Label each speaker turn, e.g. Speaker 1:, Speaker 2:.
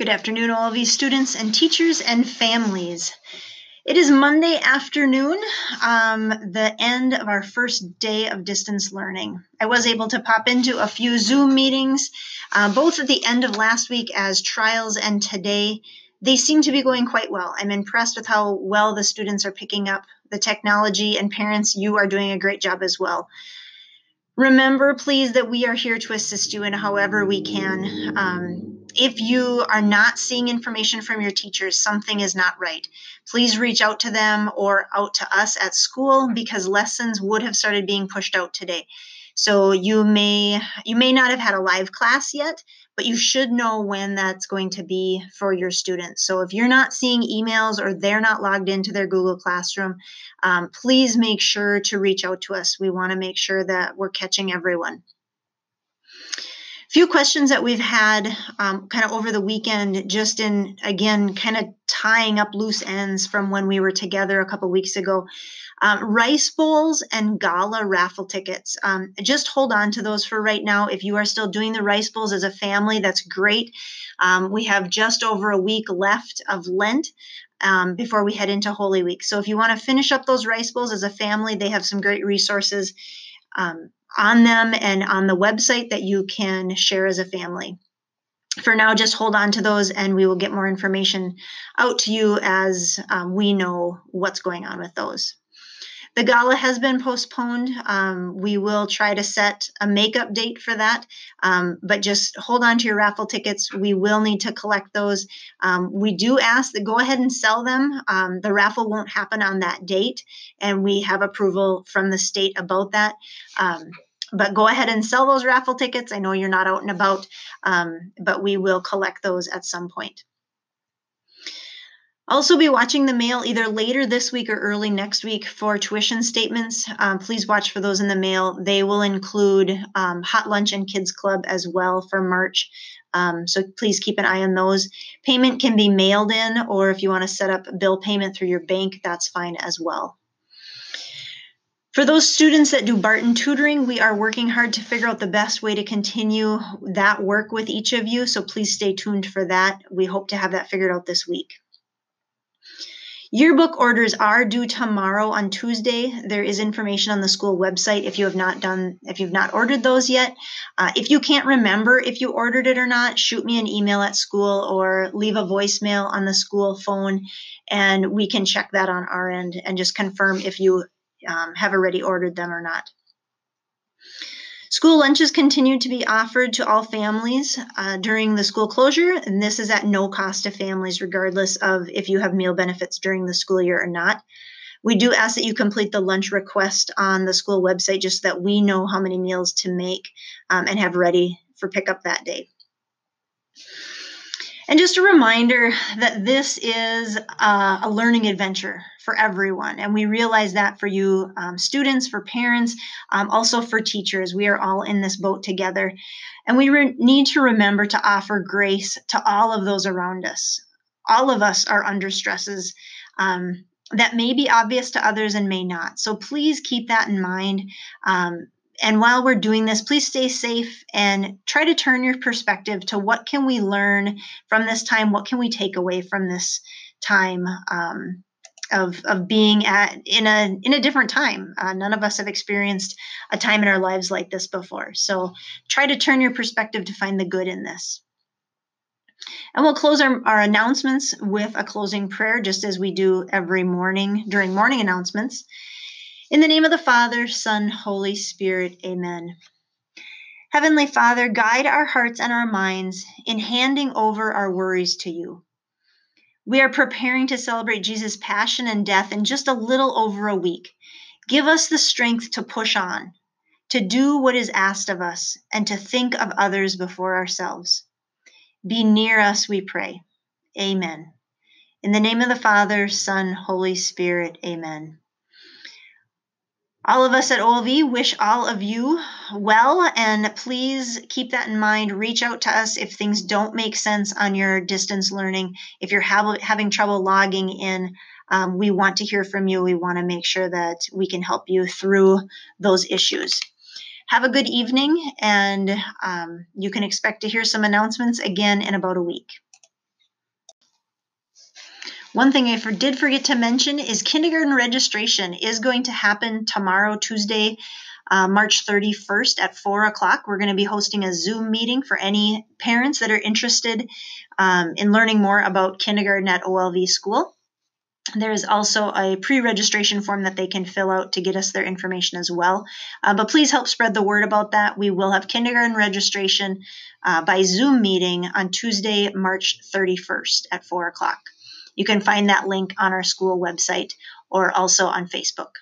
Speaker 1: Good afternoon, all of you students and teachers and families. It is Monday afternoon, um, the end of our first day of distance learning. I was able to pop into a few Zoom meetings, uh, both at the end of last week as trials and today. They seem to be going quite well. I'm impressed with how well the students are picking up the technology, and parents, you are doing a great job as well. Remember, please, that we are here to assist you in however we can. Um, if you are not seeing information from your teachers, something is not right. Please reach out to them or out to us at school because lessons would have started being pushed out today. So you may you may not have had a live class yet, but you should know when that's going to be for your students. So if you're not seeing emails or they're not logged into their Google Classroom, um, please make sure to reach out to us. We want to make sure that we're catching everyone few questions that we've had um, kind of over the weekend, just in again, kind of tying up loose ends from when we were together a couple weeks ago. Um, rice bowls and gala raffle tickets. Um, just hold on to those for right now. If you are still doing the rice bowls as a family, that's great. Um, we have just over a week left of Lent. Um, before we head into Holy Week. So, if you want to finish up those rice bowls as a family, they have some great resources. Um, on them and on the website that you can share as a family. For now, just hold on to those and we will get more information out to you as um, we know what's going on with those. The gala has been postponed. Um, we will try to set a makeup date for that, um, but just hold on to your raffle tickets. We will need to collect those. Um, we do ask that go ahead and sell them. Um, the raffle won't happen on that date, and we have approval from the state about that um, but go ahead and sell those raffle tickets. I know you're not out and about, um, but we will collect those at some point. Also, be watching the mail either later this week or early next week for tuition statements. Um, please watch for those in the mail. They will include um, Hot Lunch and Kids Club as well for March. Um, so please keep an eye on those. Payment can be mailed in, or if you want to set up bill payment through your bank, that's fine as well. For those students that do Barton tutoring, we are working hard to figure out the best way to continue that work with each of you. So please stay tuned for that. We hope to have that figured out this week. Yearbook orders are due tomorrow on Tuesday. There is information on the school website if you have not done, if you've not ordered those yet. Uh, if you can't remember if you ordered it or not, shoot me an email at school or leave a voicemail on the school phone and we can check that on our end and just confirm if you um, have already ordered them or not. School lunches continue to be offered to all families uh, during the school closure, and this is at no cost to families, regardless of if you have meal benefits during the school year or not. We do ask that you complete the lunch request on the school website just so that we know how many meals to make um, and have ready for pickup that day. And just a reminder that this is uh, a learning adventure for everyone. And we realize that for you um, students, for parents, um, also for teachers. We are all in this boat together. And we re- need to remember to offer grace to all of those around us. All of us are under stresses. Um, that may be obvious to others and may not. So please keep that in mind. Um, and while we're doing this please stay safe and try to turn your perspective to what can we learn from this time? What can we take away from this time um, of, of being at in a in a different time? Uh, none of us have experienced a time in our lives like this before. So try to turn your perspective to find the good in this. And we'll close our, our announcements with a closing prayer just as we do every morning during morning announcements in the name of the Father, Son, Holy Spirit, amen. Heavenly Father, guide our hearts and our minds in handing over our worries to you. We are preparing to celebrate Jesus' passion and death in just a little over a week. Give us the strength to push on, to do what is asked of us, and to think of others before ourselves. Be near us, we pray. Amen. In the name of the Father, Son, Holy Spirit, amen. All of us at OLV wish all of you well, and please keep that in mind. Reach out to us if things don't make sense on your distance learning. If you're having trouble logging in, um, we want to hear from you. We want to make sure that we can help you through those issues. Have a good evening, and um, you can expect to hear some announcements again in about a week. One thing I for, did forget to mention is kindergarten registration is going to happen tomorrow, Tuesday, uh, March 31st at 4 o'clock. We're going to be hosting a Zoom meeting for any parents that are interested um, in learning more about kindergarten at OLV school. There is also a pre registration form that they can fill out to get us their information as well. Uh, but please help spread the word about that. We will have kindergarten registration uh, by Zoom meeting on Tuesday, March 31st at 4 o'clock. You can find that link on our school website or also on Facebook.